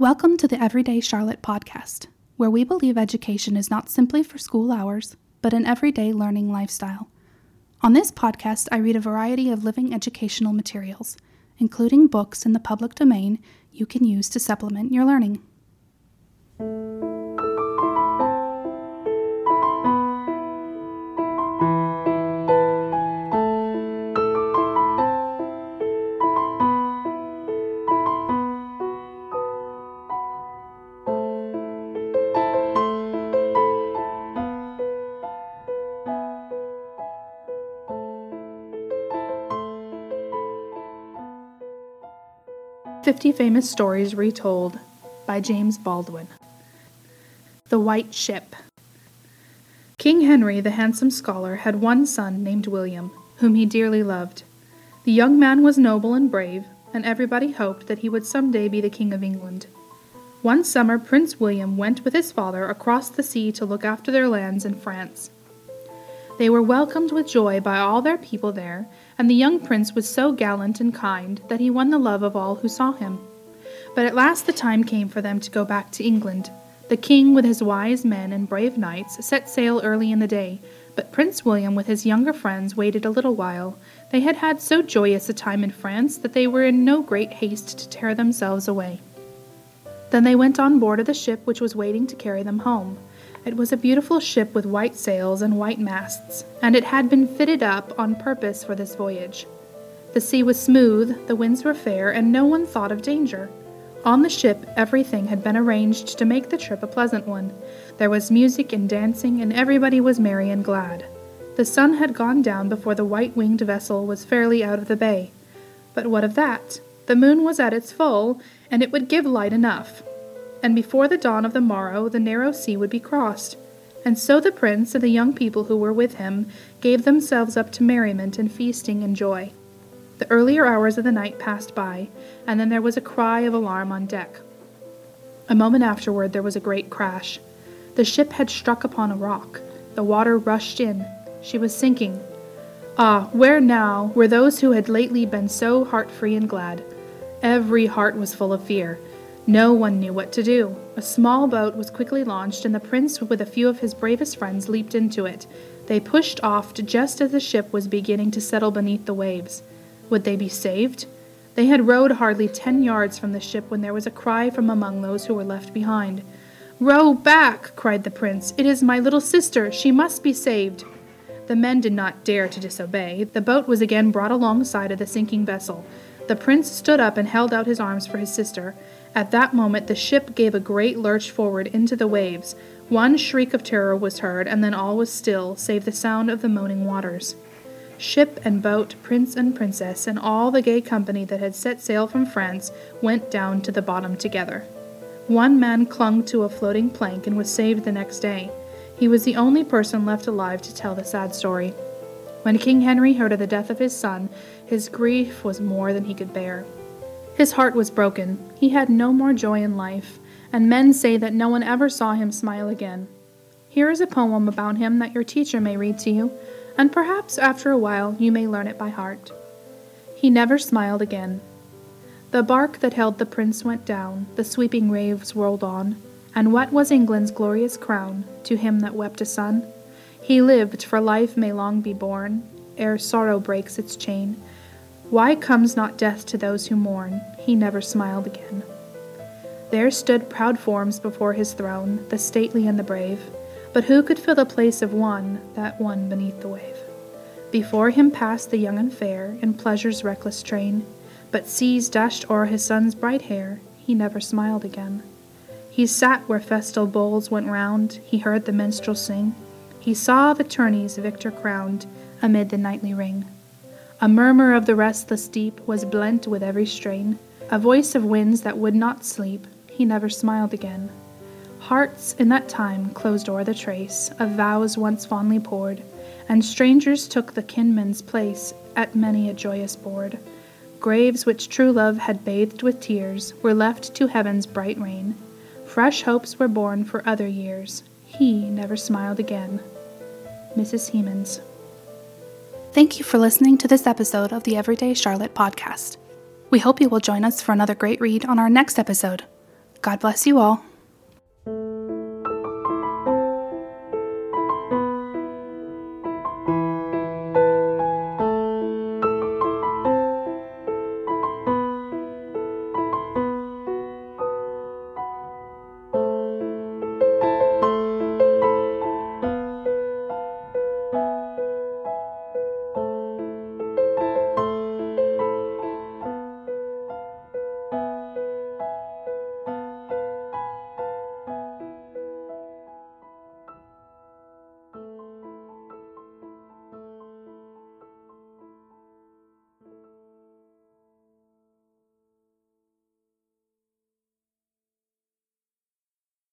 Welcome to the Everyday Charlotte podcast, where we believe education is not simply for school hours, but an everyday learning lifestyle. On this podcast, I read a variety of living educational materials, including books in the public domain you can use to supplement your learning. 50 Famous Stories Retold by James Baldwin. The White Ship. King Henry, the handsome scholar, had one son named William, whom he dearly loved. The young man was noble and brave, and everybody hoped that he would some day be the King of England. One summer, Prince William went with his father across the sea to look after their lands in France. They were welcomed with joy by all their people there, and the young prince was so gallant and kind that he won the love of all who saw him. But at last the time came for them to go back to England. The king, with his wise men and brave knights, set sail early in the day, but Prince William, with his younger friends, waited a little while. They had had so joyous a time in France that they were in no great haste to tear themselves away. Then they went on board of the ship which was waiting to carry them home. It was a beautiful ship with white sails and white masts, and it had been fitted up on purpose for this voyage. The sea was smooth, the winds were fair, and no one thought of danger. On the ship, everything had been arranged to make the trip a pleasant one. There was music and dancing, and everybody was merry and glad. The sun had gone down before the white winged vessel was fairly out of the bay. But what of that? The moon was at its full, and it would give light enough and before the dawn of the morrow the narrow sea would be crossed. And so the prince and the young people who were with him gave themselves up to merriment and feasting and joy. The earlier hours of the night passed by, and then there was a cry of alarm on deck. A moment afterward there was a great crash. The ship had struck upon a rock. The water rushed in. She was sinking. Ah, where now were those who had lately been so heart free and glad? Every heart was full of fear no one knew what to do. A small boat was quickly launched, and the prince, with a few of his bravest friends, leaped into it. They pushed off just as the ship was beginning to settle beneath the waves. Would they be saved? They had rowed hardly ten yards from the ship when there was a cry from among those who were left behind. Row back! cried the prince. It is my little sister. She must be saved. The men did not dare to disobey. The boat was again brought alongside of the sinking vessel. The prince stood up and held out his arms for his sister. At that moment, the ship gave a great lurch forward into the waves. One shriek of terror was heard, and then all was still, save the sound of the moaning waters. Ship and boat, prince and princess, and all the gay company that had set sail from France went down to the bottom together. One man clung to a floating plank and was saved the next day. He was the only person left alive to tell the sad story. When King Henry heard of the death of his son, his grief was more than he could bear. His heart was broken. He had no more joy in life, and men say that no one ever saw him smile again. Here is a poem about him that your teacher may read to you, and perhaps after a while you may learn it by heart. He never smiled again. The bark that held the prince went down, the sweeping waves rolled on, and what was England's glorious crown to him that wept a son? He lived, for life may long be borne, ere sorrow breaks its chain, why comes not death to those who mourn? He never smiled again. There stood proud forms before his throne, the stately and the brave, but who could fill the place of one, that one beneath the wave? Before him passed the young and fair, in pleasure's reckless train, but seas dashed o'er his son's bright hair, he never smiled again. He sat where festal bowls went round, he heard the minstrel sing, he saw the tourneys victor crowned amid the nightly ring. A murmur of the restless deep was blent with every strain, a voice of winds that would not sleep. He never smiled again. Hearts in that time closed o'er the trace of vows once fondly poured, and strangers took the kinman's place at many a joyous board. Graves which true love had bathed with tears were left to heaven's bright rain. Fresh hopes were born for other years. He never smiled again. Mrs. Hemans. Thank you for listening to this episode of the Everyday Charlotte podcast. We hope you will join us for another great read on our next episode. God bless you all.